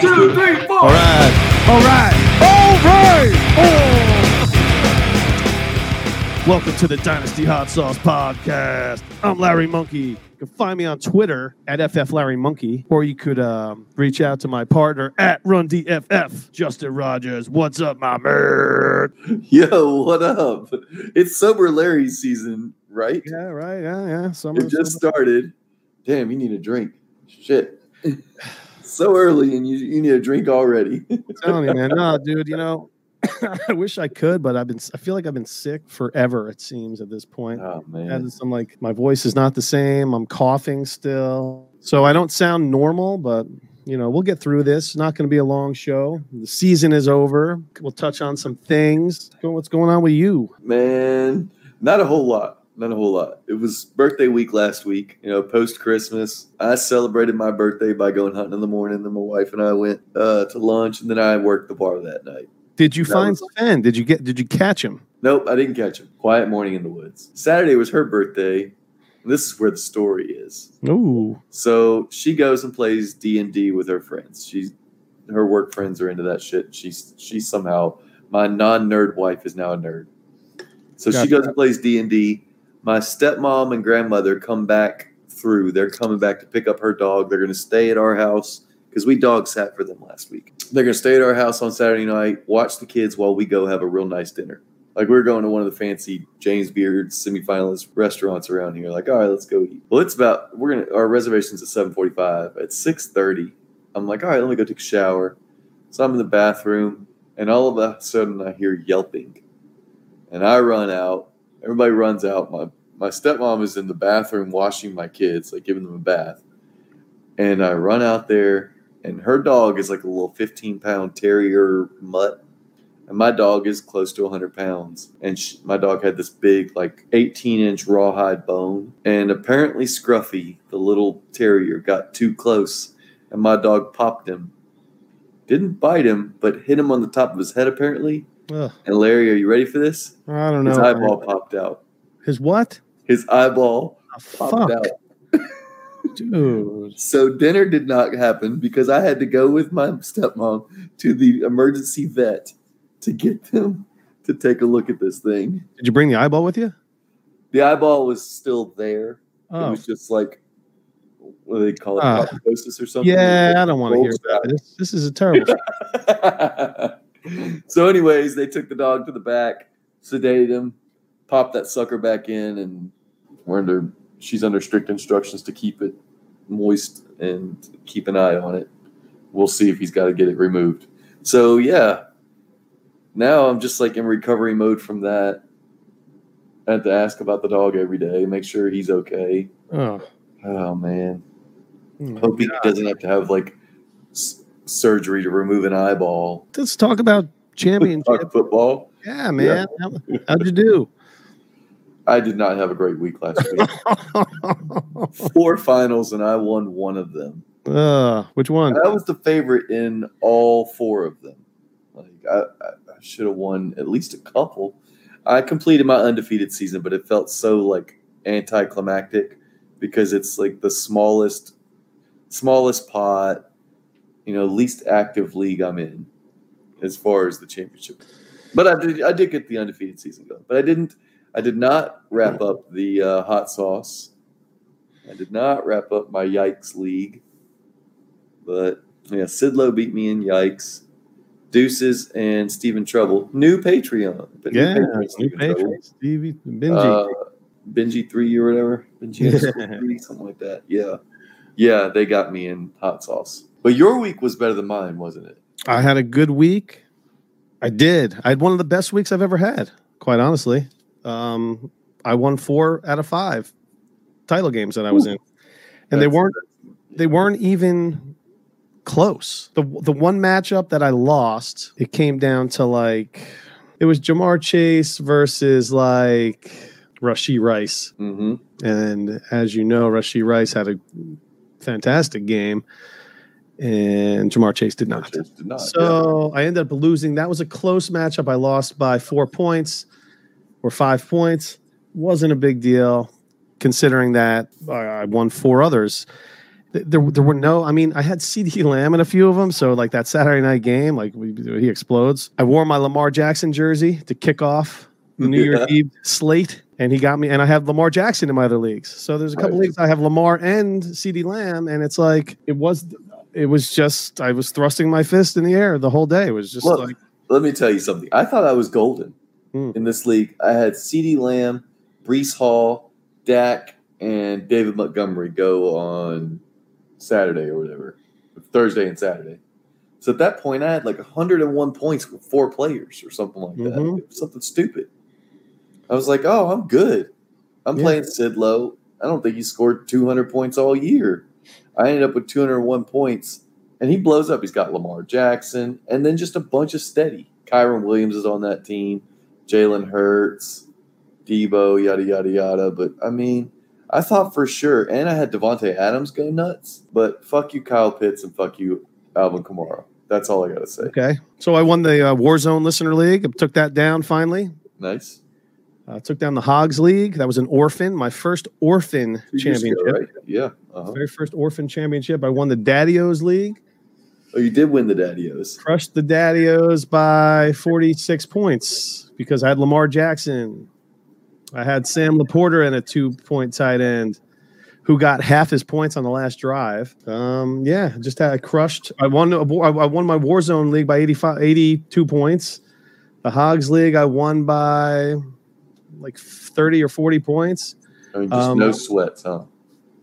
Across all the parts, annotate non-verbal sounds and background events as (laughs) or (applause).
two, three, four. All right. All right. All right. Oh. Welcome to the Dynasty Hot Sauce Podcast. I'm Larry Monkey. You can find me on Twitter at FF Larry Monkey, or you could um, reach out to my partner at RunDFF, Justin Rogers. What's up, my man? Yo, what up? It's Sober Larry season, right? Yeah, right. Yeah, yeah. Summer, It just started. Damn, you need a drink. Shit. So early and you, you need a drink already. I'm telling you, man. No, dude. You know, (coughs) I wish I could, but I've been. I feel like I've been sick forever. It seems at this point. oh man. And I'm like, my voice is not the same. I'm coughing still. So I don't sound normal, but you know, we'll get through this. Not going to be a long show. The season is over. We'll touch on some things. What's going on with you? Man, not a whole lot. Not a whole lot. It was birthday week last week, you know, post Christmas. I celebrated my birthday by going hunting in the morning. Then my wife and I went uh, to lunch, and then I worked the bar that night. Did you That find was- Sven? Did you get? Did you catch him? Nope, I didn't catch him. Quiet morning in the woods. Saturday was her birthday. This is where the story is. Ooh, So she goes and plays D and D with her friends. She's her work friends are into that shit. She's she's somehow my non nerd wife is now a nerd. So she goes and plays D and D. My stepmom and grandmother come back through. They're coming back to pick up her dog. They're going to stay at our house because we dog sat for them last week. They're going to stay at our house on Saturday night, watch the kids while we go have a real nice dinner. Like we're going to one of the fancy James Beard semifinalist restaurants around here. Like, all right, let's go eat. Well, it's about we're gonna our reservations at seven forty five. At six thirty, I'm like, all right, let me go take a shower. So I'm in the bathroom, and all of a sudden I hear yelping, and I run out. Everybody runs out. My my stepmom is in the bathroom washing my kids, like giving them a bath, and I run out there, and her dog is like a little fifteen pound terrier mutt. And my dog is close to 100 pounds. And sh my dog had this big like 18 inch rawhide bone. And apparently scruffy the little terrier got too close and my dog popped him. Didn't bite him but hit him on the top of his head apparently. Ugh, and larry are you ready for this? I don't know. his eyeball popped out. His what? His eyeball Oh, popped fuck, out dude. so dinner did not happen because i had to go with my stepmom to the emergency vet to get them to take a look at this thing Did you bring the eyeball with you? The eyeball was still there. It Oh, was just like what do they call it, ah. proptosis or something. yeah. I don't want to hear Rolls about it. This, this is a terrible. (laughs) so, anyways, they took the dog to the back, sedated him, popped that sucker back in, and we're under. She's under strict instructions to keep it moist and keep an eye on it. We'll see if he's got to get it removed. So, yeah. Now I'm just like in recovery mode from that. I have to ask about the dog every day, make sure he's okay. Oh, Oh man, oh hope he doesn't have to have like s- surgery to remove an eyeball. Let's talk about championship. Talk football. Yeah, man. How, how'd you do? I did not have a great week last week. (laughs) Four finals and I won one of them. uh, which one? I was the favorite in all four of them. Like I, I, should have won at least a couple. I completed my undefeated season, but it felt so like anticlimactic because it's like the smallest, smallest pot, you know, least active league I'm in as far as the championship. But I did, I did get the undefeated season going. But I didn't, I did not wrap up the uh, hot sauce. I did not wrap up my yikes league. But yeah, Sidlow beat me in yikes. Deuces and Stephen Trouble. New Patreon. But Yeah, Patreon, new. Patriots. Stevie Benji. Uh, Benji three or whatever. Benji (laughs) three, something like that. Yeah. Yeah, they got me in hot sauce. But your week was better than mine, wasn't it? I had a good week. I did. I had one of the best weeks I've ever had, quite honestly. Um, I won four out of five title games that I was Ooh. in, and they weren't they weren't even close. The the one matchup that I lost, it came down to like it was Ja'Marr Chase versus like Rashee Rice. Mm-hmm. And as you know, Rashee Rice had a fantastic game, and Ja'Marr Chase did not. Did not. So I ended up losing. That was a close matchup. I lost by four points or five points. Wasn't a big deal considering that I I won four others. there there were no. I mean, I had CD (laughs) Lamb in a few of them. So like that Saturday night game, like we, he explodes. I wore my Lamar Jackson jersey to kick off the New Year's (laughs) Eve slate. And he got me, and I have Lamar Jackson in my other leagues. So there's a couple Right. leagues I have Lamar and CeeDee Lamb, and it's like it was, it was just I was thrusting my fist in the air the whole day. It was just Look, like Let me tell you something. I thought I was golden Hmm. in this league. I had CeeDee Lamb, Breece Hall, Dak, and David Montgomery go on Saturday or whatever, Thursday and Saturday. So at that point, I had like 101 points with four players or something like that. Mhm. It was something stupid. I was like, oh, I'm good. I'm Yeah. playing Sid Lowe. I don't think he scored 200 points all year. I ended up with 201 points, and he blows up. He's got Lamar Jackson, and then just a bunch of steady. Kyren Williams is on that team, Jalen Hurts, Deebo, yada yada yada. But I mean, I thought for sure, and I had Davante Adams go nuts. But fuck you, Kyle Pitts, and fuck you, Alvin Kamara. That's all I gotta say. okay. So I won the uh, Warzone Listener League. I took that down finally. Nice. Uh, took down the Hogs League. That was an orphan, my first orphan Two years ago, championship. right? Yeah. Uh-huh. Very first orphan championship. I won the Daddios League. Oh, you did win the Daddios. Crushed the Daddios by 46 points because I had Lamar Jackson. I had Sam Laporta and a two point tight end who got half his points on the last drive. Um, yeah, just had I crushed. I won. a I won my Warzone league by 85, 82 points. The Hogs League I won by like 30 or 40 points. I mean, just Um, no sweats, huh?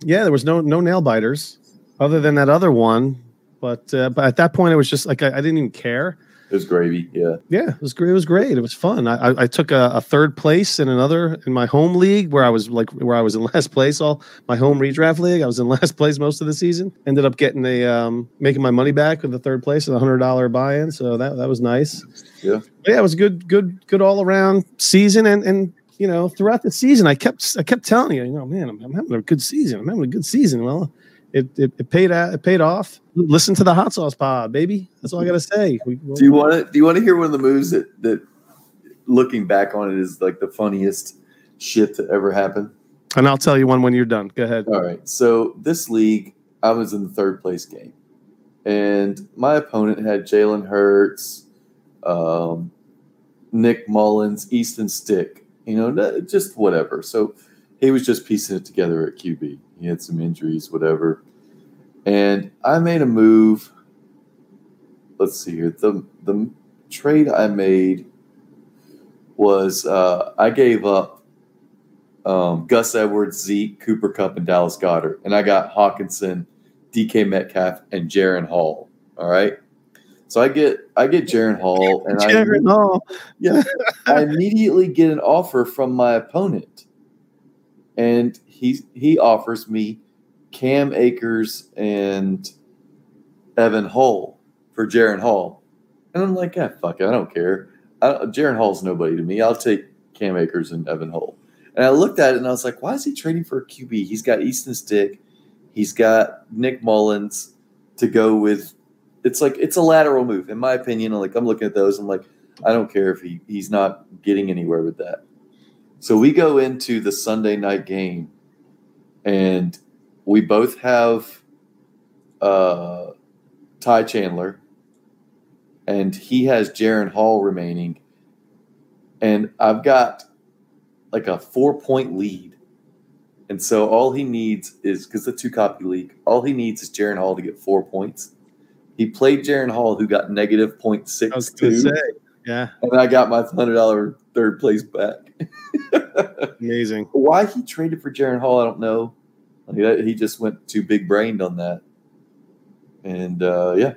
Yeah, there was no no nail biters other than that other one. But uh, but at that point, it was just like I, I didn't even care. It was gravy. Yeah. Yeah, it was great. It was great. It was fun. I, I, I took a, a third place in another in my home league where I was like where I was in (laughs) last place. All my home redraft league, I was in (laughs) last place most of the season. Ended up getting a um, making my money back with the third place with a hundred dollar buy in. So that that was nice. Yeah. But yeah, it was a good good good all around season and and you know throughout the season I kept I kept telling you you know man I'm, I'm having a good season I'm having a good season. Well, it it, it paid out it paid off. Listen to the hot sauce pod, baby. That's all I gotta say. We, Do you want to? Do you want to hear one of the moves that that, looking back on it, is like the funniest shit to ever happen? And I'll tell you one when you're done. Go ahead. All right. So this league, I was in the third place game, and my opponent had Jalen Hurts, um, Nick Mullens, Easton Stick. You know, just whatever. So he was just piecing it together at QB. He had some injuries, whatever. And I made a move. Let's see here. The the trade I made was uh, I gave up um, Gus Edwards, Zeke, Cooper Kupp, and Dallas Goedert. And I got Hockenson, DK Metcalf, and Jaren Hall. All right. So I get I get Jaren Hall, and I, Hall. yeah, (laughs) I immediately get an offer from my opponent, and he he offers me Cam Akers and Evan Hull for Jaren Hall, and I'm like, yeah, fuck it, I don't care. I, Jaren Hall's nobody to me. I'll take Cam Akers and Evan Hull. And I looked at it and I was like, why is he trading for a QB? He's got Easton Stick, he's got Nick Mullens to go with. It's like it's a lateral move, in my opinion. Like I'm looking at those, I'm like, I don't care if he, he's not getting anywhere with that. So we go into the Sunday night game, and we both have uh, Ty Chandler, and he has Jaren Hall remaining, and I've got like a four point lead. And so all he needs is because the two QB league, all he needs is Jaren Hall to get four points. He played Jaren Hall, who got negative point six two, say. Yeah, and I got my hundred dollar third place back. (laughs) amazing. Why he traded for Jaren Hall, I don't know. That- he just went too big brained on that. And uh, yeah,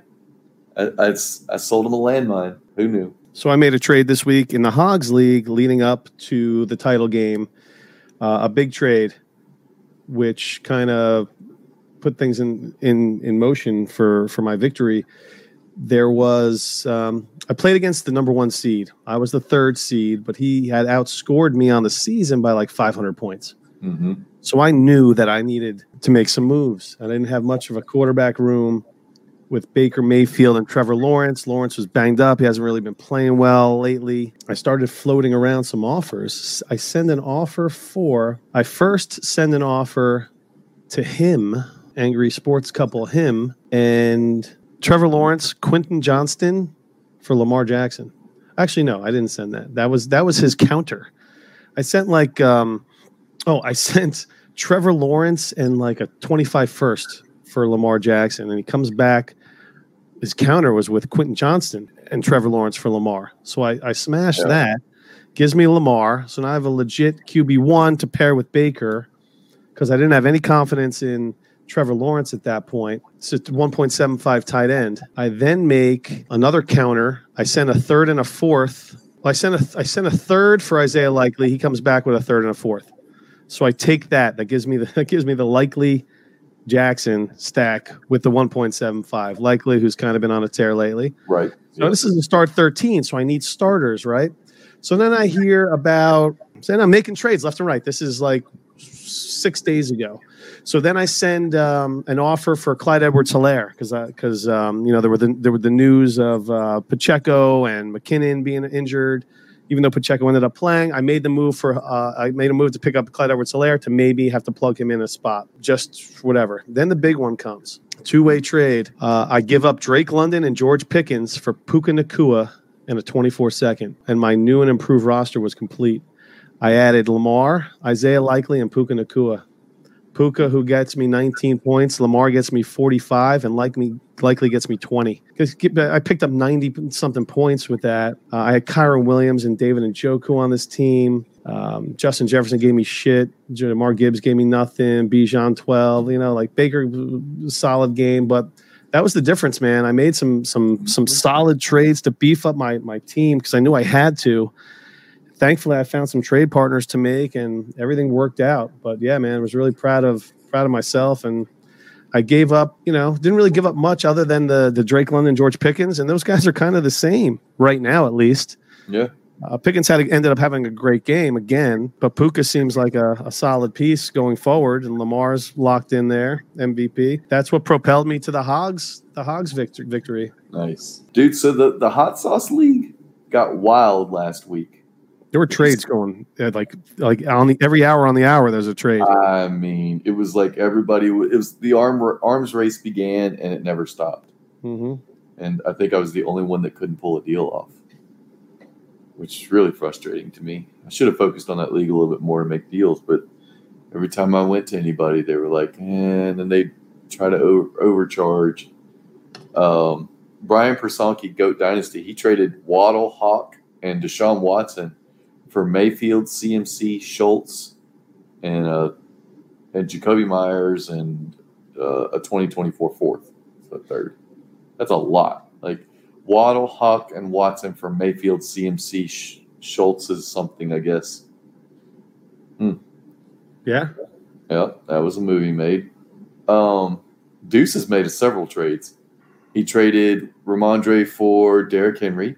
I, I, I sold him a landmine. Who knew? So I made a trade this week in the Hogs League leading up to the title game. Uh, a big trade, which kind of put things in in in motion for for my victory. There was um, I played against the number one seed. I was the third seed, but he had outscored me on the season by like 500 points. Mm-hmm. So I knew that I needed to make some moves. I didn't have much of a quarterback room with Baker Mayfield and Trevor Lawrence. Lawrence was banged up. He hasn't really been playing well lately. I started floating around some offers. I send an offer for, I first send an offer to him angry sports couple him and Trevor Lawrence, Quentin Johnston for Lamar Jackson. Actually, no, I didn't send that. That was that was his counter. I sent like um oh, I (laughs) sent Trevor Lawrence and like a 25 first for Lamar Jackson. And he comes back. His counter was with Quentin Johnston and Trevor Lawrence for Lamar. So I, I smashed yeah. that. Gives me Lamar. So now I have a legit QB1 to pair with Baker because I didn't have any confidence in Trevor Lawrence at that point. It's a 1.75 tight end. I then make another counter. I send a third and a fourth. Well, I sent a I sent a third for Isaiah Likely. He comes back with a third and a fourth. So I take that. That gives me the (laughs) that gives me the Likely Jackson stack with the 1.75. Likely, who's kind of been on a tear lately. Right. So yep. this is a start 13. So I need starters, right? So then I hear about saying I'm making trades left and right. This is like six days ago. So then I send um, an offer for Clyde Edwards Helaire because because um, you know there were the there were the news of uh, Pacheco and McKinnon being injured even though Pacheco ended up playing, I made the move for uh, I made a move to pick up Clyde Edwards Helaire to maybe have to plug him in a spot, just whatever. Then the big one comes. Two way trade. Uh, I give up Drake London and George Pickens for Puka Nacua and a 24 second. And my new and improved roster was complete. I added Lamar, Isaiah Likely, and Puka Nacua. Puka, who gets me 19 points, Lamar gets me 45, and like me likely gets me 20. Because I picked up 90 something points with that. Uh, I had Kyren Williams and David Njoku on this team. Um, Justin Jefferson gave me shit. Jahmyr Gibbs gave me nothing. Bijan 12. You know, like Baker, solid game, but that was the difference, man. I made some some some solid trades to beef up my my team because I knew I had to thankfully I found some trade partners to make and everything worked out. But yeah, man, I was really proud of proud of myself and I gave up, you know, didn't really give up much other than the the Drake London, George Pickens, and those guys are kind of the same right now, at least. Yeah. Uh, Pickens had ended up having a great game again, but Puka seems like a, a, solid piece going forward, and Lamar's locked in there, MVP. That's what propelled me to the Hogs, the Hogs victor- victory. Nice, dude. So the the hot sauce league got wild last week. There were trades going like like on the every hour on the hour. There's a trade. I mean, it was like everybody. It was the arm arms race began and it never stopped. Mm-hmm. And I think I was the only one that couldn't pull a deal off, which is really frustrating to me. I should have focused on that league a little bit more to make deals, but every time I went to anybody, they were like, eh, and then they try to over, overcharge. Um, Brian Personki, Goat Dynasty, he traded Waddle, Hawk, and Deshaun Watson for Mayfield, CMC, Schultz, and uh, and Jakobi Meyers and uh, a 2024 fourth, so third. That's a lot. Like Waddle, Huck, and Watson for Mayfield, CMC, Sh- Schultz is something, I guess. Hmm. Yeah. Yeah, that was a movie made. Um, Deuce has made several trades. He traded Rhamondre for Derrick Henry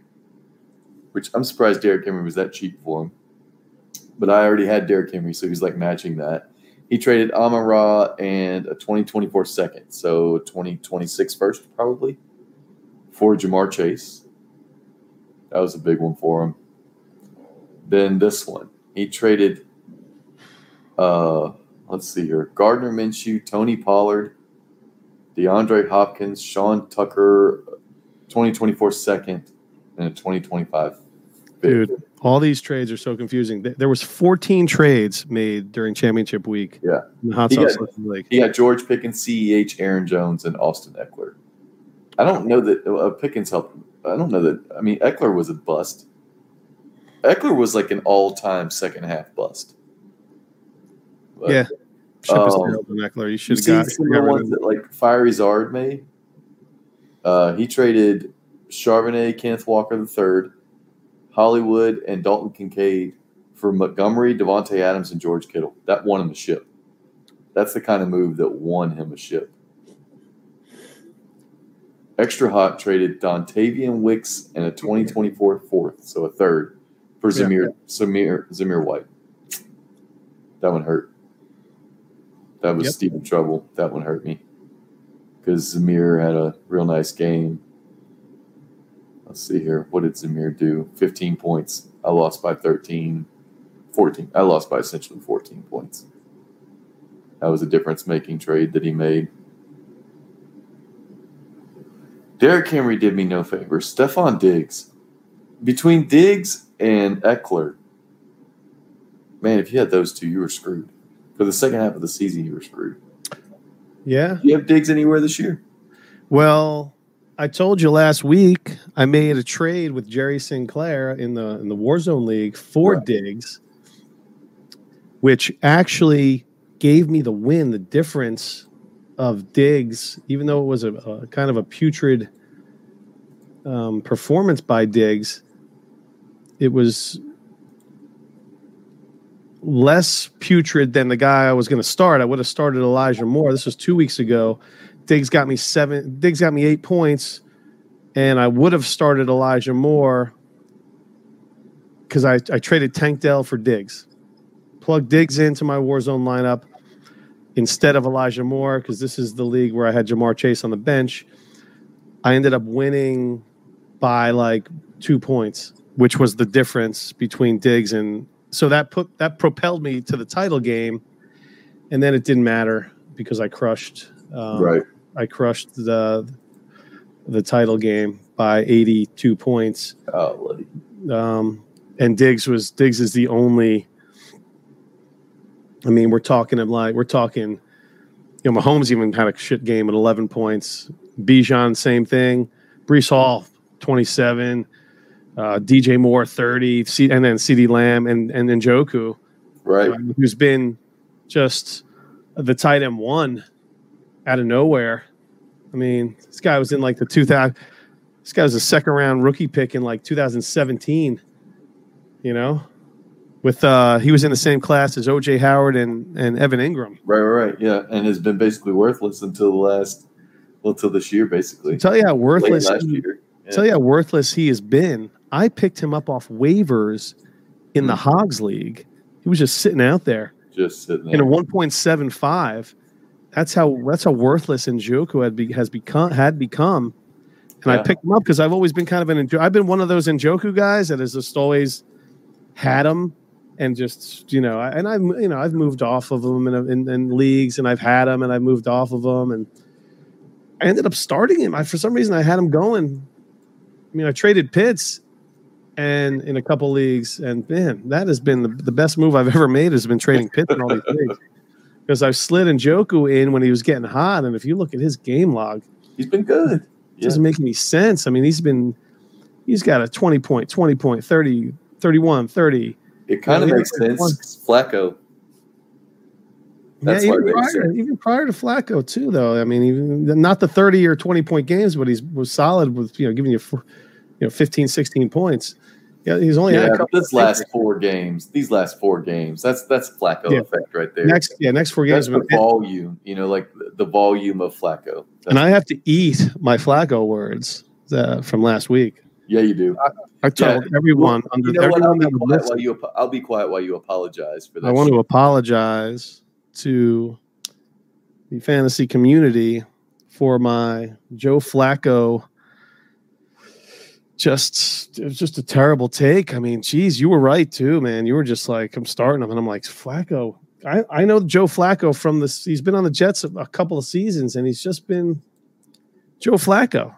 which I'm surprised Derrick Henry was that cheap for him. But I already had Derrick Henry, so he's like matching that. He traded Amon Ra and a 2024 second, so 2026 first probably for Ja'Marr Chase. That was a big one for him. Then this one, he traded. Uh, let's see here: Gardner Minshew, Tony Pollard, DeAndre Hopkins, Sean Tucker, 2024 second, in a 2025. Dude, all these trades are so confusing. There was 14 trades made during championship week. Yeah. In the hot sauce league. He got George Pickens, CEH, Aaron Jones, and Austin Ekeler. I don't know that uh, Pickens helped. I don't know that. I mean, Ekeler was a bust. Ekeler was like an all-time second half bust. But, yeah. Ship um, Ekeler. You should have got of the ones that like Fiery Zard made. Uh, he traded Charbonnet, Kenneth Walker III, Hollywood, and Dalton Kincaid for Montgomery, Davante Adams, and George Kittle. That won him a ship. That's the kind of move that won him a ship. Extra Hot traded Dontayvion Wicks and a 2024 fourth, so a third, for Zamir yeah. Zamir Zamir White. That one hurt. That was yep. Stephen Trouble. That one hurt me because Zamir had a real nice game let's see here. What did Zamir do? 15 points. I lost by 13, 14. I lost by essentially 14 points. That was a difference making trade that he made. Derrick Henry did me no favor. Stefon Diggs. Between Diggs and Ekeler, man, if you had those two, you were screwed. For the second half of the season, you were screwed. Yeah. Do you have Diggs anywhere this year? Well, I told you last week I made a trade with Jerry Sinclair in the in the Warzone League for Right. Diggs, which actually gave me the win. The difference of Diggs, even though it was a, a kind of a putrid um, performance by Diggs, it was less putrid than the guy I was going to start. I would have started Elijah Moore. This was two weeks ago. Diggs got me seven. Diggs got me eight points, and I would have started Elijah Moore because I, I traded Tank Dell for Diggs. Plug Diggs into my Warzone lineup instead of Elijah Moore because this is the league where I had Ja'Marr Chase on the bench. I ended up winning by like two points, which was the difference between Diggs and so that put that propelled me to the title game, and then it didn't matter because I crushed. Um, I crushed the the title game by 82 points. Oh, Um, and Diggs was Diggs is the only. I mean, we're talking of like we're talking. You know, Mahomes even had a shit game at 11 points. Bijan, same thing. Breece Hall, 27. Uh, DJ Moore, 30. C- and then CeeDee Lamb and and then Njoku right. um, who's been just the tight end one out of nowhere. I mean, this guy was in like the 2000. This guy was a second round rookie pick in like 2017. You know, with uh, he was in the same class as OJ Howard and and Evan Engram. Right, right, right. Yeah, and has been basically worthless until the last, well, until this year, basically. Tell you how Late worthless. last he- year. Yeah. Tell you how worthless he has been. I picked him up off waivers in the Hogs League. He was just sitting out there. Just sitting in a 1.75 that's how that's how worthless Njoku had be, has become had become. And I picked him up because I've always been kind of an I've been one of those Njoku guys that has just always had him and just you know I, and I've you know I've moved off of them in, in, in leagues and I've had him and I've moved off of them and I ended up starting him. I, for some reason I had him going. I mean I traded Pitts and in a couple leagues and man that has been the, the best move I've ever made has been trading Pitts in all these (laughs) leagues because I've slid Njoku in when he was getting hot and if you look at his game log He's been good. it Yeah. doesn't make any sense. I mean, he's been he's got a 20 point, 20 point, 30, 31, 30. It kind of makes sense. Flacco. That's yeah, even, prior, even prior to Flacco too, though. I mean, even not the 30 or 20 point games, but he's was solid with you know giving you you know 15, 16 points. Yeah, he's only had Yeah, this last four games, these last four games, that's that's Flacco Yeah. effect right there. next yeah next four that's games. the volume, you know, like the, volume of Flacco. and I have to eat my Flacco words uh, from last week. yeah, you do. I told everyone Well, under you know what? I'll be, quiet while you, I'll be quiet while you apologize for that. I want to apologize to the fantasy community for my Joe Flacco. Just it was just a terrible take. I mean, geez, you were right too, man. You were just like, I'm starting him, and I'm like, Flacco. I, I know Joe Flacco from this. He's been on the Jets a, a couple of seasons, and he's just been Joe Flacco.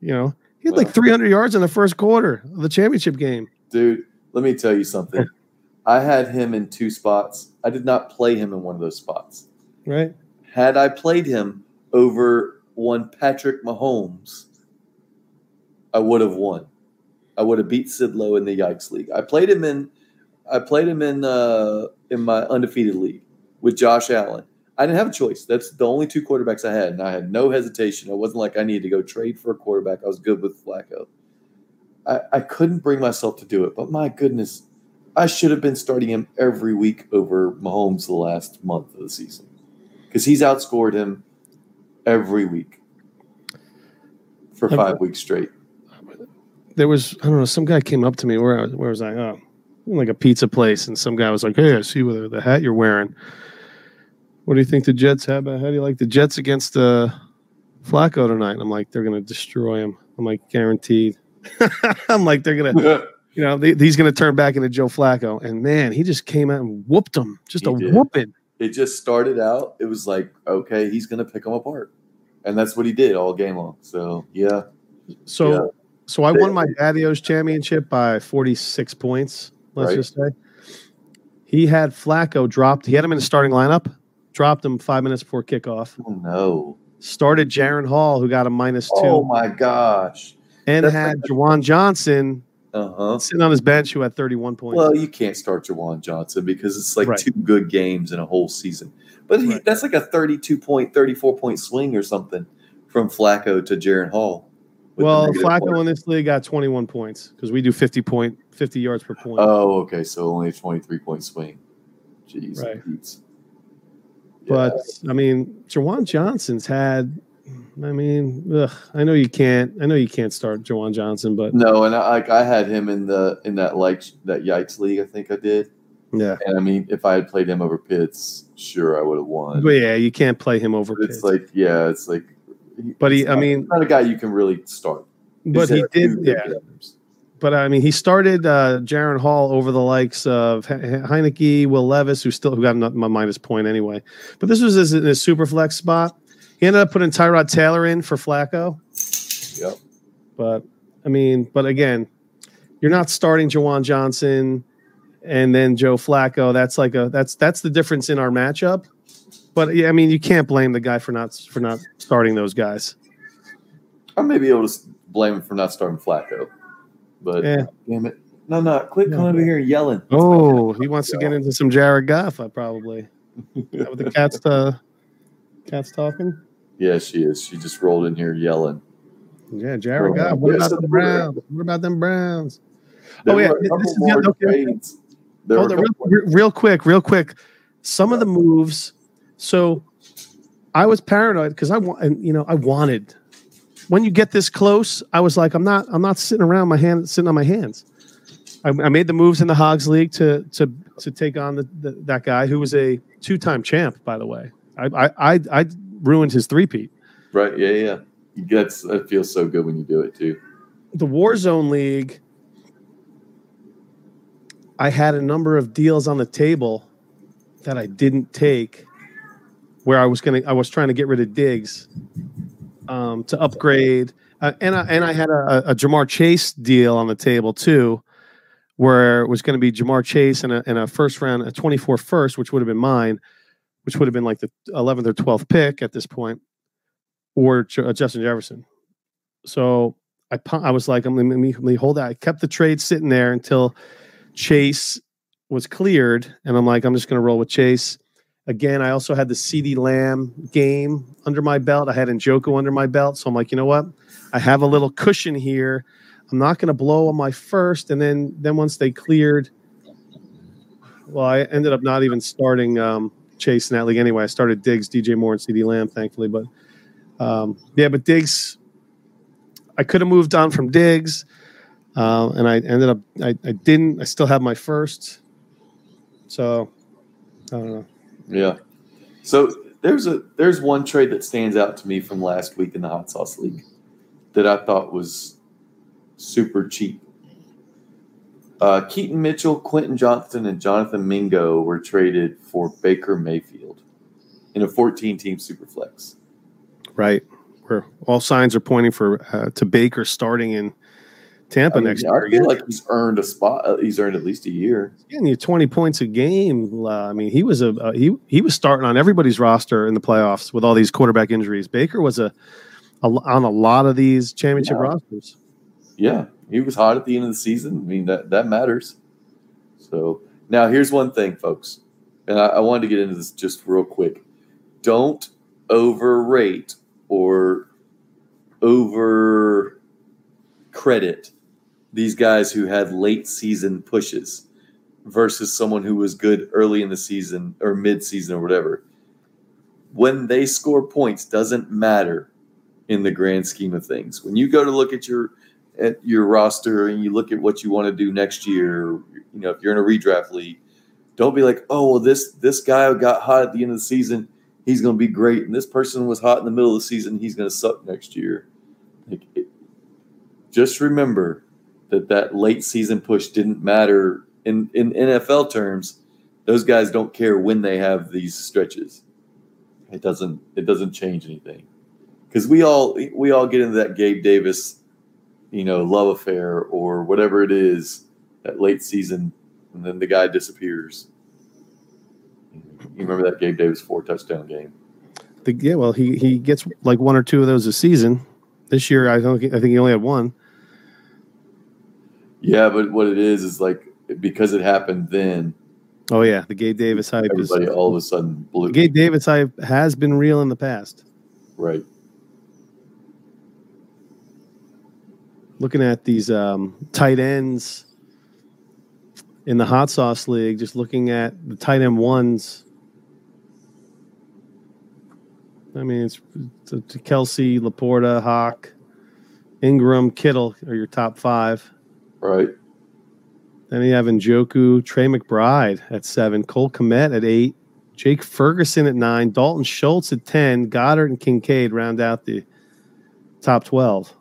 You know, he had like Well. 300 yards in the first quarter of the championship game. Dude, let me tell you something. I had him in two spots. I did not play him in one of those spots. Right? Had I played him over one Patrick Mahomes, I would have won. I would have beat Sid Lowe in the Yikes League. I played him in I played him in uh in my undefeated league with Josh Allen. I didn't have a choice. That's the only two quarterbacks I had, and I had no hesitation. It wasn't like I needed to go trade for a quarterback. I was good with Flacco. I, I couldn't bring myself to do it, but my goodness, I should have been starting him every week over Mahomes the last month of the season because he's outscored him every week for five weeks straight. There was I don't know some guy came up to me where I was, where was I oh like a pizza place and some guy was like hey I see what the hat you're wearing what do you think the Jets have how do you like the Jets against uh, Flacco tonight and I'm like they're gonna destroy him I'm like guaranteed (laughs) I'm like they're gonna (laughs) you know they, he's gonna turn back into Joe Flacco and man he just came out and whooped him just He a did. whooping it just started out. It was like, okay, he's going to pick them apart. And that's what he did all game long. So, yeah, So Yeah. So I won my Daddios championship by 46 points, let's Right. just say. He had Flacco dropped. He had him in the starting lineup, dropped him five minutes before kickoff. Oh no! Started Jaren Hall, who got a minus two, Oh my gosh! and that's had like Juwan Johnson Uh huh. sitting on his bench who had 31 points. Well, you can't start Juwan Johnson because it's like Right. two good games in a whole season. But he, Right. that's like a 32 point, 34 point swing or something from Flacco to Jaren Hall. Well, Flacco point. in this league got 21 points because we do 50 point, 50 yards per point. Oh, okay. So only a 23 point swing. Jeez. Right. Pete's. But I mean, Juwan Johnson's had. I mean, ugh, I know you can't. I know you can't start Juwan Johnson, but no, and I, like I had him in the in that like that yikes league. I think I did. yeah, And I mean, if I had played him over Pitts, sure I would have won. but yeah, you can't play him over. It's Pitts. like, yeah, it's like. But he- I mean- not a guy you can really start. but he did. Yeah, but I mean, he started uh, Jaren Hall over the likes of He- He- Heinicke, Will Levis, who still who got my minus point anyway. But this was his, in his super flex spot. He ended up putting Tyrod Taylor in for Flacco. Yep. But I mean, but again, you're not starting Juwan Johnson and then Joe Flacco. That's like a that's that's the difference in our matchup. But yeah, I mean, you can't blame the guy for not for not starting those guys. I may be able to blame him for not starting Flacco, but Yeah. damn it, no, no, quit Yeah. coming over here yelling. Oh, he wants to get into some Jared Goff. I probably. What the (laughs) cat's uh, cat's talking? yeah, she is. She just rolled in here yelling. Yeah, Jared Goff. What about the. Browns? What about them Browns? There Oh, yeah, this is the- more okay. There Hold were on, a real, real- real quick, real quick. Some of the moves. So, I was paranoid because I want, and you know, I wanted. When you get this close, I was like, I'm not, I'm not sitting around my hand, sitting on my hands. I, I made the moves in the Hogs League to to to take on the, the that guy who was a two time champ, by the way. I I I, I ruined his three-peat. right? Yeah, yeah. That's that feels so good when you do it too. the Warzone League, I had a number of deals on the table that I didn't take, where I was gonna, I was trying to get rid of Diggs um, to upgrade, uh, and I and I had a, a Ja'Marr Chase deal on the table too, where it was going to be Ja'Marr Chase and a, and a first round, a 24 first, which would have been mine, which would have been like the 11th or 12th pick at this point, or J- uh, Justin Jefferson. So I I was like, I'm let me, let me hold that. I kept the trade sitting there until Chase was cleared, and I'm like, I'm just going to roll with Chase. Again, I also had the CeeDee Lamb game under my belt. I had Njoku under my belt, so I'm like, you know what? I have a little cushion here. I'm not going to blow on my first, and then then once they cleared, well, I ended up not even starting um, Chase in that league anyway. I started Diggs, DJ Moore, and CeeDee Lamb, thankfully. But um, yeah, but Diggs, I could have moved on from Diggs, uh, and I ended up I, I didn't. I still have my first, so I don't know. Yeah. So there's a there's one trade that stands out to me from last week in the hot sauce league that I thought was super cheap. Uh, Keaton Mitchell, Quentin Johnston, and Jonathan Mingo were traded for Baker Mayfield in a 14 team superflex. Right, where all signs are pointing for uh, to Baker starting in Tampa I, mean, next I year. feel like he's earned a spot. Uh, he's earned at least a year. getting you 20 points a game. Uh, I mean, he was a uh, he he was starting on everybody's roster in the playoffs with all these quarterback injuries. Baker was a, a on a lot of these championship Yeah. rosters. Yeah, he was hot at the end of the season. I mean that that matters. So now here's one thing, folks, and I, I wanted to get into this just real quick. Don't overrate or over credit these guys who had late season pushes versus someone who was good early in the season or mid season or whatever. When they score points doesn't matter in the grand scheme of things. When you go to look at your at your roster and you look at what you want to do next year, you know, if you're in a redraft league, don't be like, oh, well, this this guy got hot at the end of the season, he's going to be great, and this person was hot in the middle of the season, he's going to suck next year. Like, it, just remember that that late season push didn't matter in in NFL terms. Those guys don't care when they have these stretches. It doesn't it doesn't change anything because we all we all get into that Gabe Davis you know, love affair or whatever it is that late season, and then the guy disappears. You remember that Gabe Davis four touchdown game? The, yeah, well, he he gets like one or two of those a season. This year, I don't. I think he only had one. Yeah, but what it is is like because it happened then. Oh yeah, the Gabe Davis hype is Everybody all of a sudden blew. Gabe Davis hype has been real in the past. Right. Looking at these um, tight ends in the hot sauce league, just looking at the tight end ones. I mean, it's Kelce, Laporta, Hawk, Engram, Kittle are your top five. Right. Then you have Njoku, Trey McBride at seven, Cole Kmet at eight, Jake Ferguson at nine, Dalton Schultz at 10, Goedert and Kincaid round out the top 12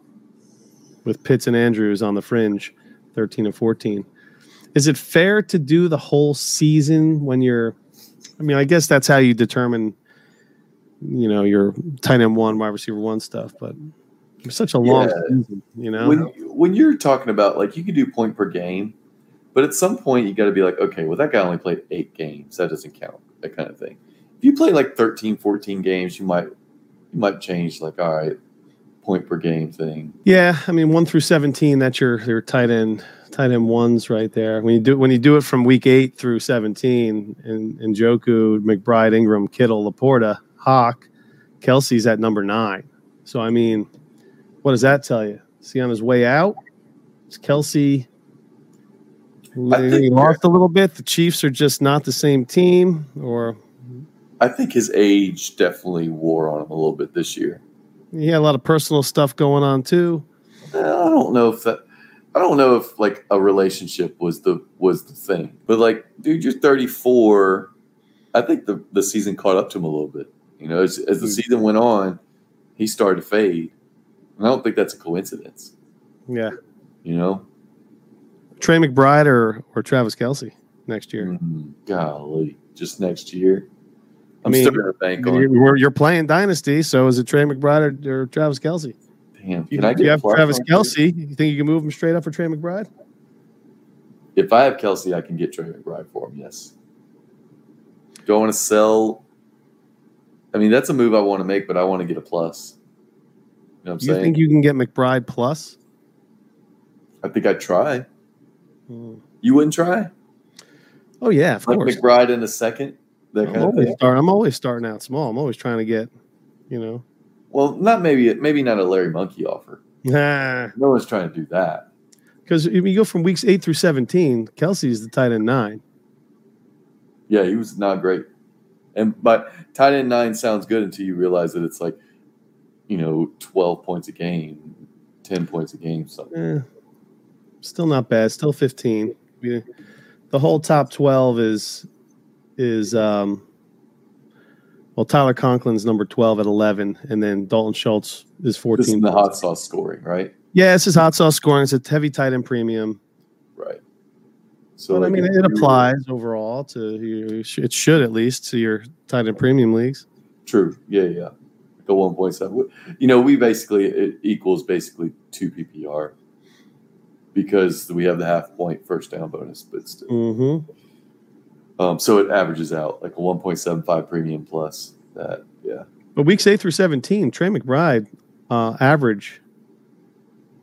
with Pitts and Andrews on the fringe, 13 and 14. Is it fair to do the whole season when you're, I mean, I guess that's how you determine, you know, your tight end one, wide receiver one stuff, but it's such a long Yeah. season, you know? When when you're talking about like you could do point per game, but at some point you got to be like, okay, well that guy only played eight games, that doesn't count, that kind of thing. If you play like 13, 14 games, you might you might change like, all right, point per game thing. Yeah, I mean one through seventeen. That's your your tight end tight end ones right there. When you do when you do it from week eight through seventeen, and and Njoku, McBride, Engram, Kittle, Laporta, Hawk, Kelce's at number nine. So I mean, what does that tell you? Is he on his way out? Is Kelce? Lost a little bit. The Chiefs are just not the same team, or I think his age definitely wore on him a little bit this year. he had a lot of personal stuff going on too. I don't know if that. I don't know if like a relationship was the was the thing, but like, dude, you're 34. I think the the season caught up to him a little bit. You know, as, as the hmm. season went on, he started to fade. I don't think that's a coincidence. Yeah, You know, Trey McBride or or Travis Kelce next year. Mm, golly, just next year. I'm mean, still gonna bank on. You're, you're playing dynasty, so is it Trey McBride or, or Travis Kelce? Damn, You, can I you have Travis on here? Kelce. You think you can move him straight up for Trey McBride? If I have Kelce, I can get Trey McBride for him. Yes. Do I want to sell? I mean, that's a move I want to make, but I want to get a plus. You know what I'm You saying? think you can get McBride plus? I think I'd try. Mm. You wouldn't try? Oh yeah, of Like course. McBride in a second? That I'm kind of always, start, I'm always starting out small. I'm always trying to get, you know. Well, not maybe maybe not a Larry Monkey offer. Nah, No one's trying to do that. because if you go from weeks eight through seventeen, Kelce's the tight end nine. Yeah, he was not great. And but tight end nine sounds good until you realize that it's like, you know, twelve points a game, ten points a game, something. Eh, still not bad. Still fifteen. The whole top twelve is is um. Well, Tyler Conklin's number twelve at eleven, and then Dalton Schultz is This is the hot sauce scoring, right? Yeah, it's his hot sauce scoring. It's a heavy tight end premium. Right. So But I mean, it applies overall to you. It should at least to your tight end premium leagues. True. Yeah, yeah. The one point seven. You know, we basically it equals basically two PPR because we have the half point first down bonus, but still. Mm-hmm. Um, so it averages out like a one point seven five premium plus that. Yeah. But weeks eight through seventeen, Trey McBride uh, average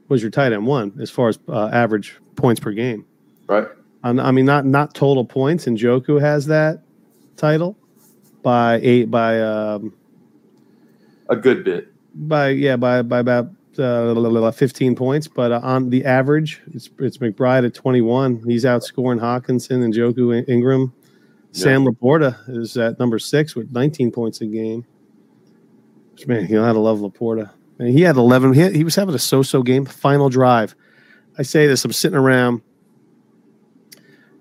was your tight end one as far as uh, average points per game. Right. Um, I mean, not not total points. And Njoku has that title by eight by um, A good bit. by yeah by by about uh, fifteen points. But uh, on the average, it's it's McBride at twenty one. He's outscoring Hockenson and Njoku In- Engram. Sam Laporta is at number six with nineteen points a game. Which, man, you know how to love Laporta. And he had eleven. He, had- he was having a so-so game. Final drive. I say this. I'm sitting around,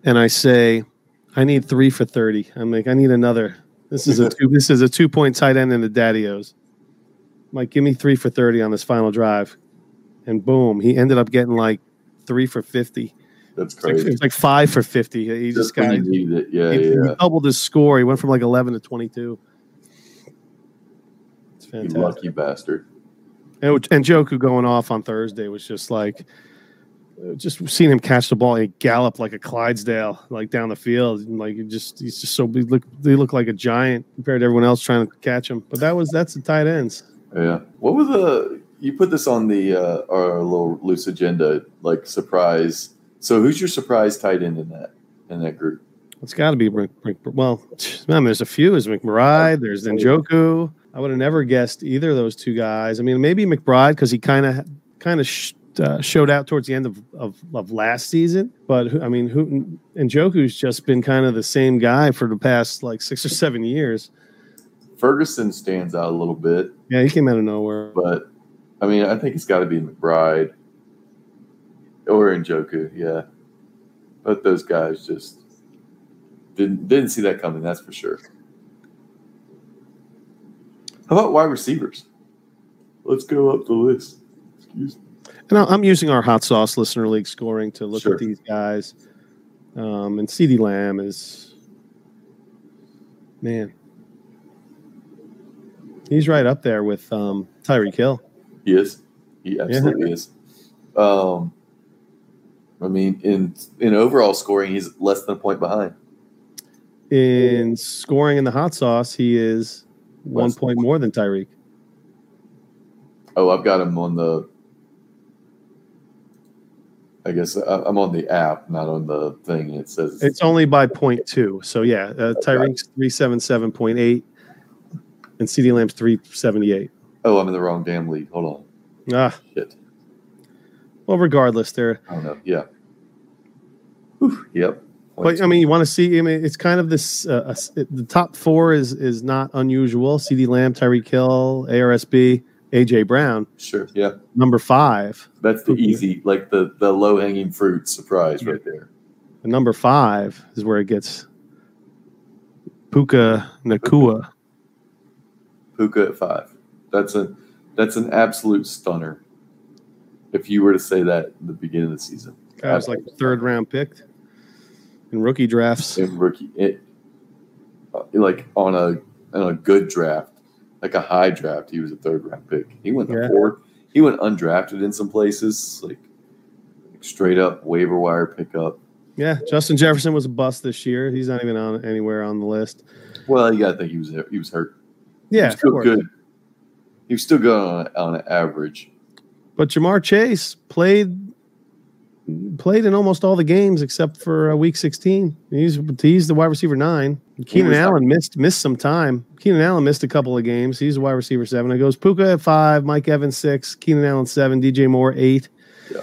and I say, I need three for thirty. I'm like, I need another. This is a (laughs) two, this is a two point tight end in the Daddios. Like, give me three for thirty on this final drive, and boom, he ended up getting like three for fifty. That's It's like, crazy. it's like five for fifty. He just Just got you needed it. Yeah, he, he doubled his score. He went from like eleven to twenty two. It's You fantastic. lucky bastard. And, and Njoku going off on Thursday was just like, uh, just seeing him catch the ball, he galloped like a Clydesdale, like down the field, and like just he's just so he look they look like a giant compared to everyone else trying to catch him. But that was that's the tight ends. Yeah. What was the? You put this on the uh, our little loose agenda, like surprise. So who's your surprise tight end in that in that group? It's got to be Mc- Mc- well, (laughs) man. There's a few. There's McBride. There's Njoku. I would have never guessed either of those two guys. I mean, maybe McBride because he kind of kind of sh- uh, showed out towards the end of, of, of last season. But I mean, who and Joku's just been kind of the same guy for the past like six or seven years. Ferguson stands out a little bit, Yeah, he came out of nowhere. but I mean, I think it's got to be McBride or Njoku. Yeah, but those guys just didn't didn't see that coming. That's for sure. How about wide receivers? Let's go up the list. Excuse me. And I'm using our hot sauce listener league scoring to look Sure. at these guys. Um, and CeeDee Lamb is, man, he's right up there with um, Tyreek Hill. He is. He absolutely is. Um, I mean, in in overall scoring, he's less than a point behind. In scoring in the hot sauce, he is one Less point more than Tyreek. Oh, I've got him on the. I guess I'm on the app, not on the thing. It says It's only by point two. So yeah, uh, Tyreek's three seven seven point eight, and CeeDee Lamb's three seventy eight. Oh, I'm in the wrong damn league. Hold on. Ah, Shit. well, regardless, they're I don't know. Yeah. Whew, yep. But I mean, you want to see. I mean, it's kind of this. Uh, uh, the top four is is not unusual. CeeDee Lamb, Tyreek Hill, ARSB, AJ Brown. sure. Yeah. Number five, That's the easy, like the the low hanging fruit surprise right there. and number five is where it gets Puka Nacua. Puka at five. That's a that's an absolute stunner. If you were to say that at the beginning of the season, Guy was like third round picked in rookie drafts. in rookie, it uh, like on a on a good draft, like a high draft, he was a third round pick. He went the Yeah. fourth. He went undrafted in some places, like straight up waiver wire pickup. Yeah, Justin Jefferson was a bust this year. He's not even on anywhere on the list. Well, you got to think he was he was hurt. Yeah, of still good. He was still good on on average. But Ja'Marr Chase played played in almost all the games except for uh, week 16. He's he's the wide receiver nine. Keenan Allen missed missed some time. Keenan Allen missed a couple of games. He's a wide receiver seven. It goes Puka at five, Mike Evans six, Keenan Allen seven, DJ Moore eight. Yeah.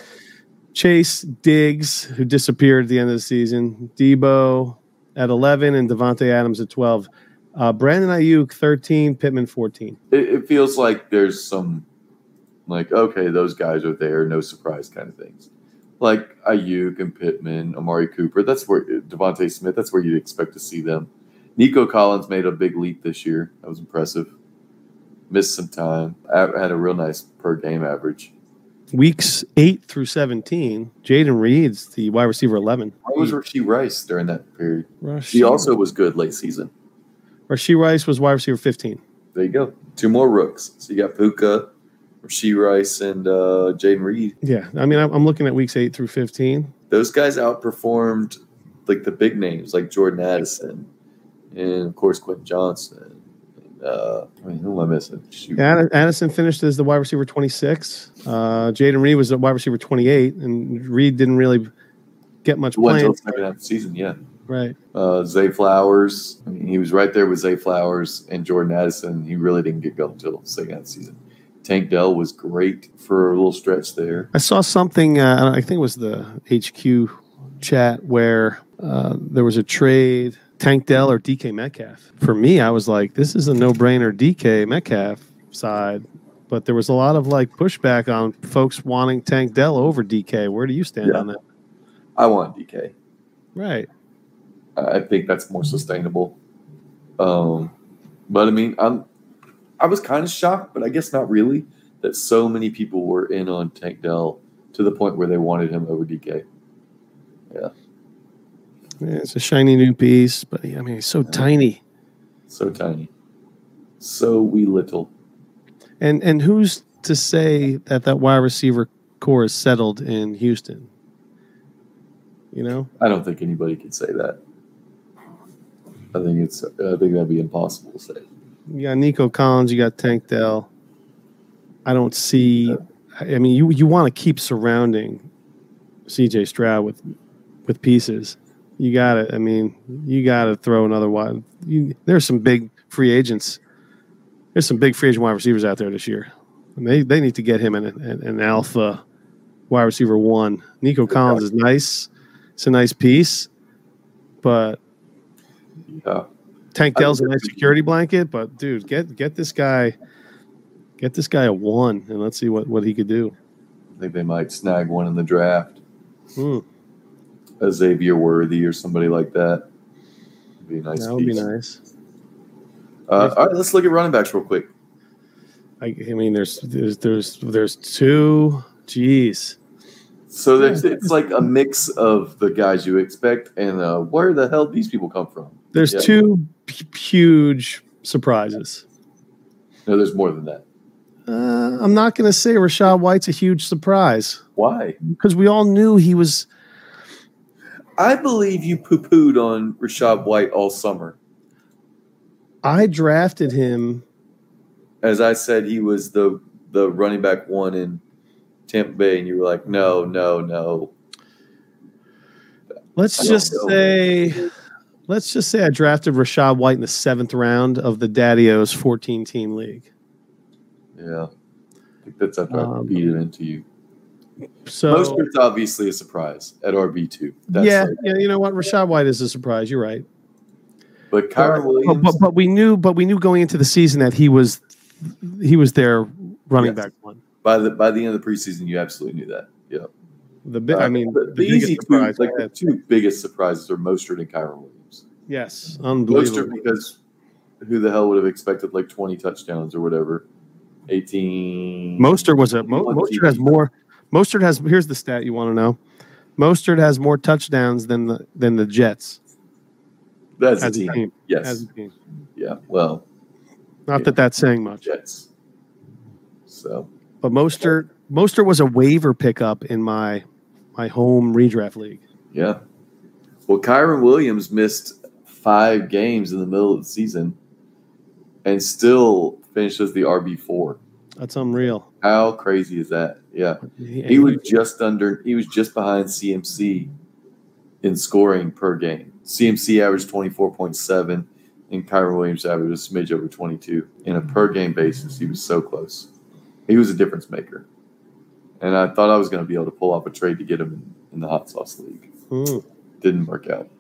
Chase Diggs, who disappeared at the end of the season, Deebo at 11, and Davante Adams at 12. Uh, Brandon Aiyuk 13, Pittman 14. It, it feels like there's some like okay, those guys are there, no surprise kind of things. Like Ayuk and Pittman, Amari Cooper. That's where DeVonta Smith. That's where you'd expect to see them. Nico Collins made a big leap this year. That was impressive. Missed some time. Had a real nice per game average. weeks eight through 17, Jayden Reed's the wide receiver 11. How was Rashee Rice during that period? Rashee, He also was good late season. Rashee Rice was wide receiver 15. There you go. Two more rooks. So you got Puka, Rashee Rice, and uh, Jayden Reed. Yeah. I mean, I'm looking at weeks eight through 15. those guys outperformed like the big names like Jordan Addison and of course Quentin Johnston. And, uh, I mean, who am I missing? Shoot. Add- Addison finished as the wide receiver 26. Uh, Jayden Reed was the wide receiver 28, and Reed didn't really get much Went until playing. the second half of the season, yeah. Right. Uh, Zay Flowers. I mean, he was right there with Zay Flowers and Jordan Addison. He really didn't get going until the second half of the season. Tank Dell was great for a little stretch there. I saw something, uh, I think it was the HQ chat, where uh, there was a trade Tank Dell or DK Metcalf. For me, I was like, this is a no brainer DK Metcalf side. But there was a lot of like pushback on folks wanting Tank Dell over DK. Where do you stand Yeah. on that? I want DK. Right. I think that's more sustainable. Um, but I mean, I'm I was kind of shocked, but I guess not really that so many people were in on Tank Dell to the point where they wanted him over DK. Yeah, it's a shiny new piece, but I mean, he's so tiny. So tiny, so wee little. And and who's to say that that wide receiver core is settled in Houston. You know, I don't think anybody could say that. I think it's. I think that'd be impossible to say. you got Nico Collins, you got Tank Dell. I don't see. I mean, you you want to keep surrounding C.J. Stroud with with pieces. You got to. I mean, you got to throw another wide. You, there's some big free agents. There's some big free agent wide receivers out there this year. And they they need to get him an, an, an alpha wide receiver one. Nico Collins is nice. It's a nice piece, but Yeah. Tank Dell's a nice security blanket, but dude, get get this guy, get this guy a one, and let's see what what he could do. I think they might snag one in the draft. Hmm, A Xavier Worthy or somebody like that. Be a nice. that would be nice. Uh, all right, let's look at running backs real quick. I, I mean, there's there's there's there's two. Jeez, So there's, it's like a mix of the guys you expect and uh, where the hell these people come from. There's Yeah. two p- huge surprises. No, there's more than that. Uh, I'm not going to say Rachaad White's a huge surprise Why? because we all knew he was. I believe you poo pooed on Rachaad White all summer. I drafted him. As I said, he was the the running back one in Tampa Bay, and you were like, no, no, no. Let's just know. say, let's just say I drafted Rachaad White in the seventh round of the Daddios 14 team league. Yeah. I think that's after I Um, beat it into you. So Mostert's obviously a surprise at RB2. That's yeah, like- yeah, you know what? Rachaad White is a surprise. You're right. but Kyren But, Williams, but, but we knew, but we knew going into the season that he was, he was their running Yes. back one. by the by the end of the preseason, you absolutely knew that. Yeah. The bi- I Uh, mean, the, the, the easy two, like the two biggest surprises are Mostert and Kyren Williams. Yes, Mostert unbelievable. because who the hell would have expected like 20 touchdowns or whatever? 18. Mostert was a Mo, Mostert has more. Mostert has. Here's the stat you want to know. Mostert has more touchdowns than the than the Jets That's a as a team. team. Yes. As a team. yeah. Well, Not that that's saying much. Jets. So But Mostert Mostert was a waiver pickup in my my home redraft league. yeah. Well, Kyren Williams missed five games in the middle of the season and still finishes the RB four. That's unreal. How crazy is that? Yeah. He, was just under. He was just behind CMC in scoring per game. CMC averaged twenty four point seven, and Kyren Williams averaged a smidge over twenty two. In a per game basis, he was so close. He was a difference maker, and I thought I was going to be able to pull off a trade to get him in, in the hot sauce league. Hmm. Didn't work out.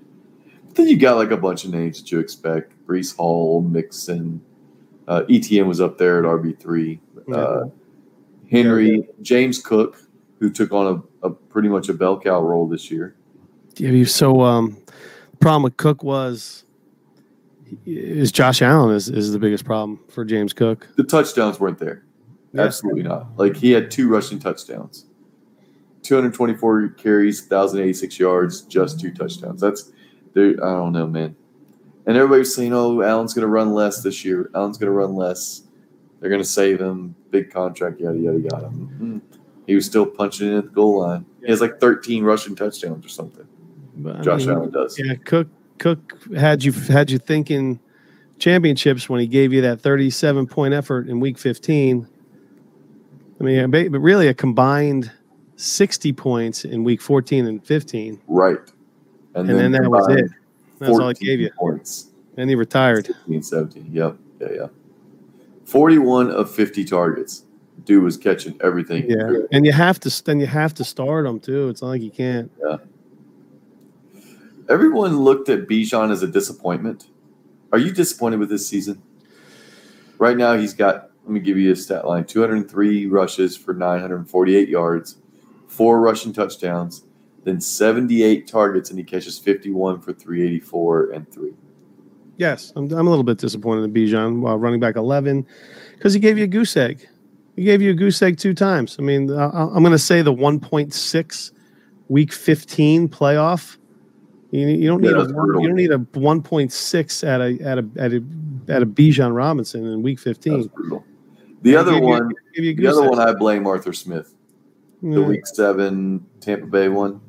Then you got like a bunch of names that you expect: Breece Hall, Mixon, uh, ETN was up there at RB three. Uh, Henry, James Cook, who took on a, a pretty much a bell cow role this year. Yeah, you so um the problem with Cook was is Josh Allen is, is the biggest problem for James Cook. The touchdowns weren't there. Yeah. Absolutely not. Like he had two rushing touchdowns, 224 carries, 1,086 yards, just two touchdowns. That's, there. I don't know, man. And everybody's saying, oh, Allen's going to run less this year. Allen's going to run less. They're going to save him. Big contract, yada, yada, yada. Mhm. He was still punching in at the goal line. He has like 13 rushing touchdowns or something. But, I Josh mean, Allen does. Yeah, Cook Cook had you had you thinking championships when he gave you that 37 point effort in week 15. I mean, but really a combined 60 points in week 14 and 15. Right. And then that was it. That's all it gave you. Points. And he retired. 16, 17. Yep. Yeah, yeah. 41 of 50 targets. Dude was catching everything. Yeah. And you have to then you have to start him too. It's not like you can't. Yeah. Everyone looked at Bijan as a disappointment. Are you disappointed with this season? Right now, he's got, let me give you a stat line 203 rushes for 948 yards, four rushing touchdowns, then 78 targets, and he catches 51 for 384 and three. Yes, I'm, I'm a little bit disappointed in Bijan while running back 11 because he gave you a goose egg. He gave you a goose egg two times. I mean, I, I'm going to say the 1.6 week 15 playoff. You, you don't Yeah, need a brutal. you don't need a 1.6 at a at a at a at a Bijan Robinson in week That was 15. brutal. The He other one, you the other egg. one, I blame Arthur Smith. The Yeah. week seven Tampa Bay one,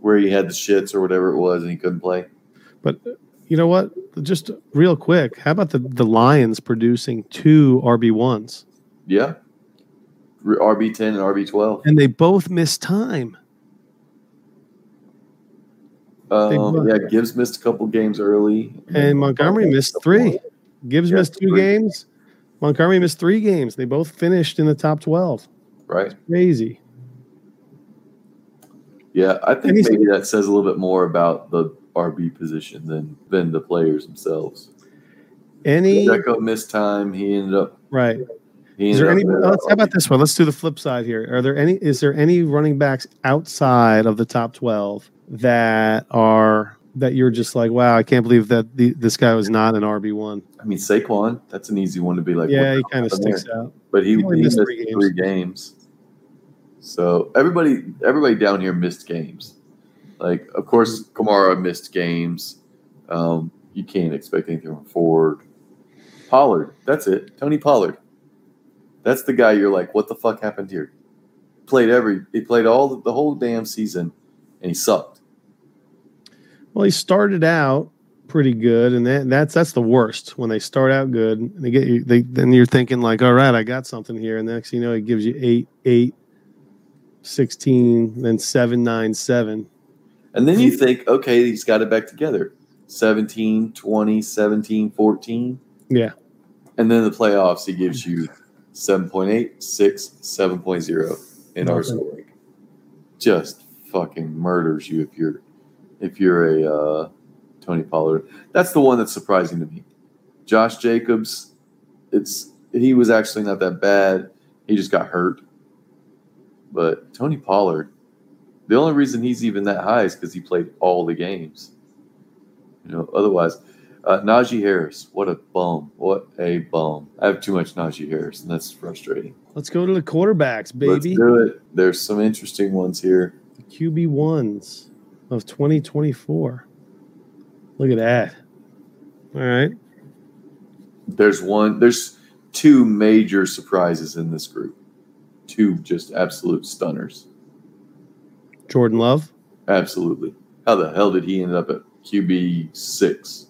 where he had the shits or whatever it was, and he couldn't play. But you know what? Just real quick, how about the, the Lions producing two RB ones? Yeah, RB ten and RB twelve. And they both missed time. Um, yeah, Gibbs missed a couple games early, And Montgomery missed three. Gibbs Yeah, missed two three. games. Montgomery missed three games. They both finished in the top 12. Right? Crazy. Yeah, I think maybe that says a little bit more about the RB position than than the players themselves. Any Deco missed time. He ended up. right. He Is there any up let's how about this one? Let's do the flip side here. Are there any is there any running backs outside of the top 12 that are that you're just like, wow, I can't believe that the, this guy was not an RB1. I mean, Saquon. That's an easy one to be like. yeah, he kind of sticks there? out. But he, He he missed three three games. So everybody, everybody down here missed games. Like, of course, Kamara missed games. Um, you can't expect anything from Ford. Pollard, that's it. Tony Pollard. That's the guy you're like, what the fuck happened here? Played every, he played all the, the whole damn season, and he sucked. Well, he started out pretty good, and that, that's that's the worst when they start out good. And they get you, they then you're thinking like, all right, I got something here. And next, you know, it gives you eight, eight, 16, then seven, nine, seven. And then you think, okay, he's got it back together. 17, 20, 17, 14. Yeah. And then the playoffs, he gives you 7.8, 6, 7.0 in our scoring. Just fucking murders you if you're if you're a uh, Tony Pollard. That's the one that's surprising to me. Josh Jacobs, it's he was actually not that bad. He just got hurt. But Tony Pollard, the only reason he's even that high is because he played all the games. You know, otherwise, uh, Najee Harris, what a bum! What a bum! I have too much Najee Harris, and that's frustrating. Let's go to the quarterbacks, baby. Let's do it. There's some interesting ones here. The QB ones of 2024. Look at that. All right. There's one. There's two major surprises in this group. Two just absolute stunners. Jordan Love. Absolutely. How the hell did he end up at QB six?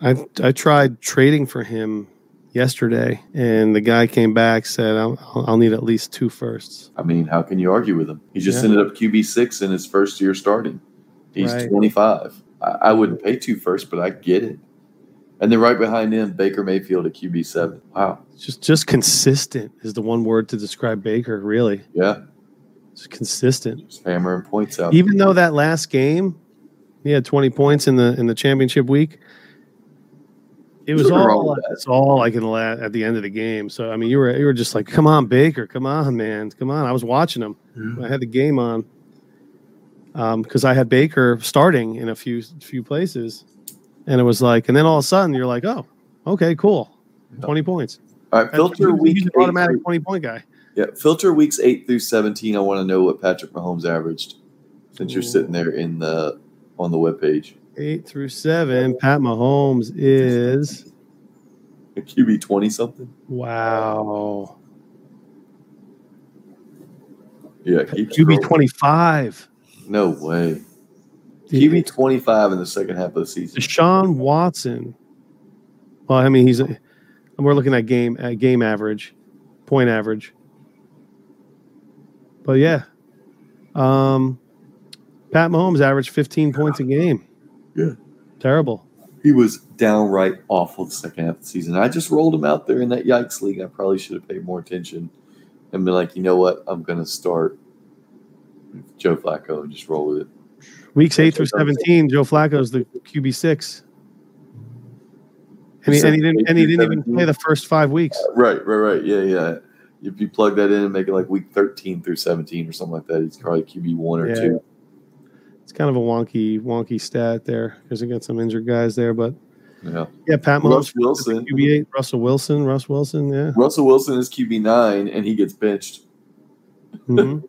I I tried trading for him yesterday, and the guy came back said I'll, I'll need at least two firsts. I mean, how can you argue with him? He just Yeah. ended up QB six in his first year starting. He's Right. 25. I, I wouldn't pay two first, but I get it. And then right behind him, Baker Mayfield at QB seven. Wow. Just just consistent is the one word to describe Baker. Really, Yeah. just consistent. Just hammering points out. Even though that last game, he had 20 points in the in the championship week. It was all with it's all like in the la- at the end of the game. So I mean, you were you were just like, come on, Baker, come on, man, come on. I was watching him. Mm-hmm. I had the game on um, because I had Baker starting in a few few places, and it was like, and then all of a sudden you're like, oh, okay, cool, Yeah. twenty points. All right, filter He's- week he's eight automatic through- twenty point guy. Yeah, filter weeks eight through seventeen. I want to know what Patrick Mahomes averaged, since you're sitting there in the on the webpage. Eight through seven, Pat Mahomes is A QB twenty something. wow. Yeah, QB twenty five. No way. Twenty five in the second half of the season. Deshaun Watson. Well, I mean, he's a, we're looking at game at game average, point average. But yeah, um, Pat Mahomes averaged 15 points a game. Yeah. terrible. He was downright awful the second half of the season. I just rolled him out there in that yikes league. I probably should have paid more attention and been like, you know what, I'm gonna start Joe Flacco and just roll with it. Weeks eight through 17, Joe Flacco's the QB six, and he, and he didn't and he didn't even play the first five weeks. Right, right, right. Yeah, yeah. If you plug that in and make it like week 13 through 17 or something like that, he's probably QB one or Yeah. two. It's kind of a wonky wonky stat there because he got some injured guys there, but Yeah. yeah, Pat Russ Mahomes Wilson. QB eight, Russell Wilson, Russ Wilson, yeah. Russell Wilson is QB nine and he gets benched. Mhm.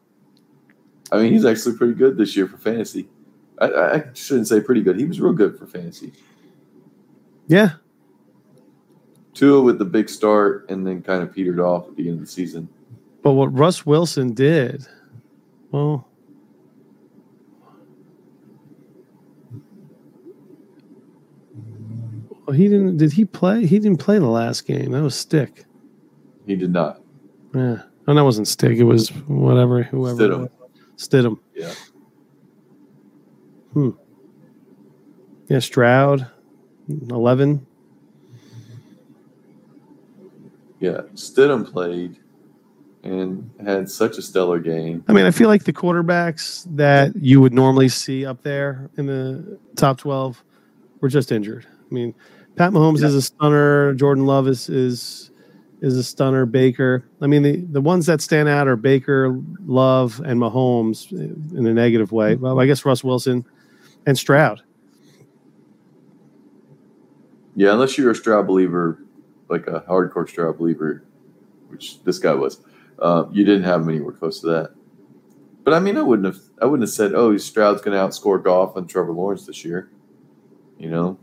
(laughs) I mean, he's actually pretty good this year for fantasy. I, I shouldn't say pretty good. He was real good for fantasy. Yeah. Tua with the big start and then kind of petered off at the end of the season. But what Russ Wilson did, well, well, he didn't. Did he play? He didn't play the last game. That was Stick. He did not. Yeah. and that wasn't Stick. It was whatever, whoever. Stidham. Stidham. Yeah. Hmm. Yeah, Stroud, eleven. Yeah. Stidham played and had such a stellar game. I mean, I feel like the quarterbacks that you would normally see up there in the top 12 were just injured. I mean, Pat Mahomes is a stunner. Jordan Love is is is a stunner. Baker. I mean, the, the ones that stand out are Baker, Love, and Mahomes in a negative way. Well, I guess Russ Wilson and Stroud. Yeah, unless you're a Stroud believer, like a hardcore Stroud believer, which this guy was, uh, you didn't have him anywhere close to that. But I mean, I wouldn't have, I wouldn't have said, "Oh, Stroud's going to outscore Goff and Trevor Lawrence this year." You know,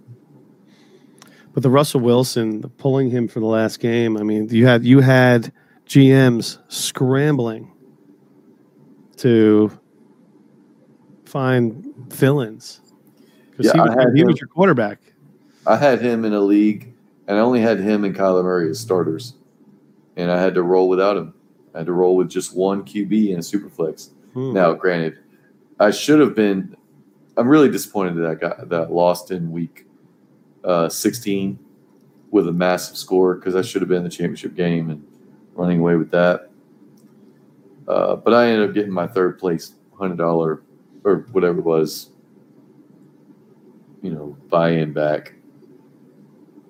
But the Russell Wilson pulling him for the last game. I mean, you had you had GMs scrambling to find fill-ins because Yeah, he, I was, had he him. was your quarterback. I had him in a league, and I only had him and Kyler Murray as starters, and I had to roll without him. I had to roll with just one QB and a super flex. Hmm. Now, granted, I should have been. I'm really disappointed that I got that lost in week uh, 16 with a massive score because I should have been in the championship game and running away with that. Uh, but I ended up getting my third place hundred dollar or whatever it was, you know, buy in back.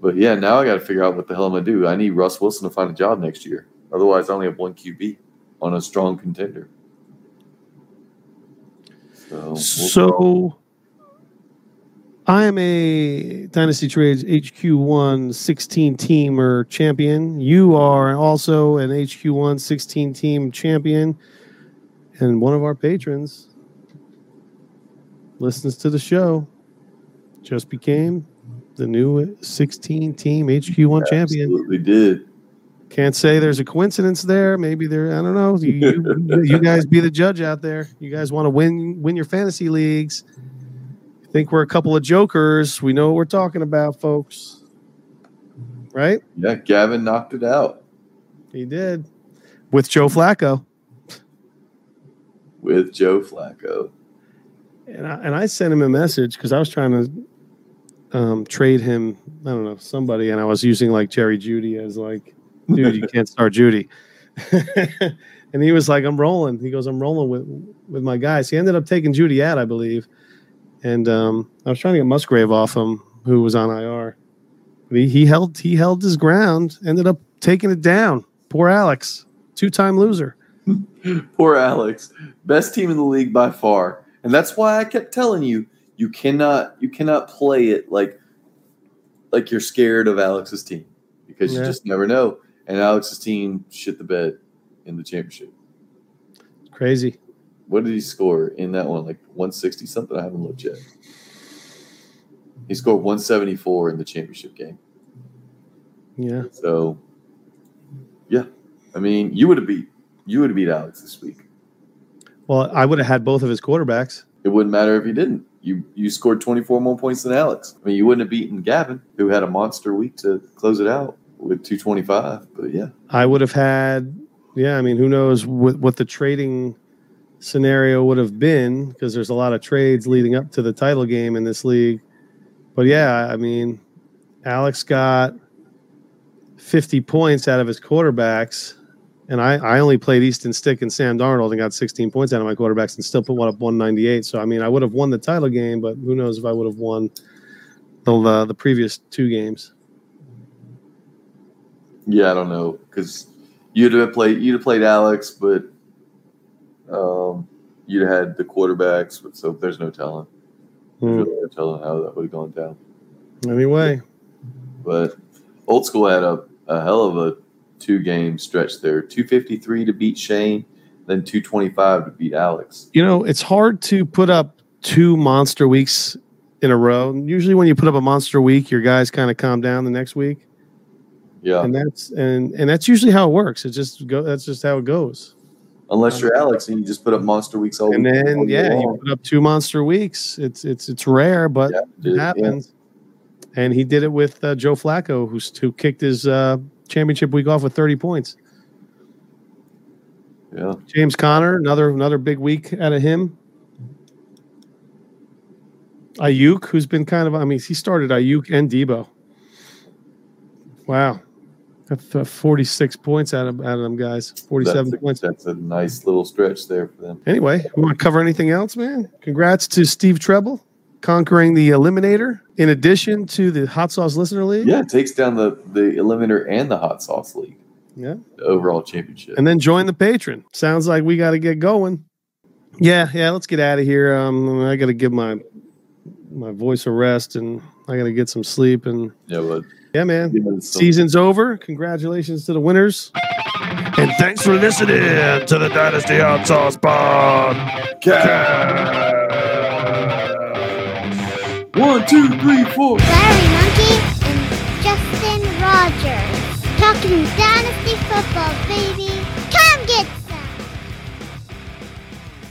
But yeah, now I got to figure out what the hell I'm gonna do. I need Russ Wilson to find a job next year. Otherwise, I only have one QB on a strong contender. So, we'll- So I am a Dynasty Trades HQ1 16 teamer champion. You are also an HQ1 16 team champion. And one of our patrons listens to the show, just became the new 16 team HQ1 champion. absolutely did. Can't say there's a coincidence there. Maybe there. I don't know. You, you, you guys be the judge out there. You guys want to win win your fantasy leagues. Think we're a couple of jokers. We know what we're talking about, folks. Right? Yeah, Gavin knocked it out He did with Joe Flacco, with Joe Flacco. And I, and I sent him a message because I was trying to um, trade him. I don't know somebody, and I was using like Jerry Jeudy as like, dude, you can't start Jeudy. (laughs) and he was like, I'm rolling. He goes, I'm rolling with with my guys. He ended up taking Jeudy out, I believe. And um, I was trying to get Musgrave off him, who was on IR. But he, he held he held his ground. Ended up taking it down. Poor Alex, two time loser. (laughs) Poor Alex, best team in the league by far, and that's why I kept telling you you cannot you cannot play it like like you're scared of Alex's team because you just never know. And Alex's team shit the bed in the championship. Crazy. What did he score in that one? Like 160 something? I haven't looked yet. He scored 174 in the championship game. Yeah. So, yeah, I mean, you would have beat you would have beat Alex this week. Well, I would have had both of his quarterbacks. It wouldn't matter if you didn't. You you scored 24 more points than Alex. I mean, you wouldn't have beaten Gavin, who had a monster week to close it out with 225. But yeah, I would have had, yeah, I mean, who knows what, what the trading scenario would have been because there's a lot of trades leading up to the title game in this league. But yeah, I mean, Alex got 50 points out of his quarterbacks, and I, I only played Easton Stick and Sam Darnold and got 16 points out of my quarterbacks and still put one up 198. So, I mean, I would have won the title game, but who knows if I would have won the, the, the previous two games. yeah, I don't know because you'd have played you'd have played Alex, but um, you'd have had the quarterbacks. But, So there's no telling. Hmm. There's really no telling how that would have gone down. Anyway, But old school had a, a hell of a two game stretch there 253 to beat Shane, then 225 to beat Alex. you know, it's hard to put up two monster weeks in a row. Usually, when you put up a monster week, your guys kind of calm down the next week. Yeah. and that's and and that's usually how it works. It just go. That's just how it goes. Unless you're Alex and you just put up monster weeks all And week then all yeah, you put up two monster weeks. It's it's it's rare, but Yeah, it yeah. happens. And he did it with uh, Joe Flacco, who's who kicked his uh, championship week off with 30 points. Yeah. James Conner, another another big week out of him. Aiyuk, who's been kind of, I mean, he started Aiyuk and Deebo. Wow, That's, uh, 46 points out of out of them guys. 47 That's a, points. that's a nice little stretch there for them. Anyway, we want to cover anything else, man? Congrats to Steve Treble conquering the Eliminator. In addition to the Hot Sauce Listener League. Yeah, it takes down the the eliminator and the hot sauce league, Yeah. the overall championship. and then join the Patreon. Sounds like we got to get going. Yeah, yeah. Let's get out of here. Um, I got to give my my voice a rest, and I got to get some sleep. And yeah, but yeah, man, you season's over. Congratulations to the winners. And thanks for listening to the Dynasty Hot Sauce Podcast. One, two, three, four. Larry Monkey and Justin Rogers. Talking Dynasty Football, baby.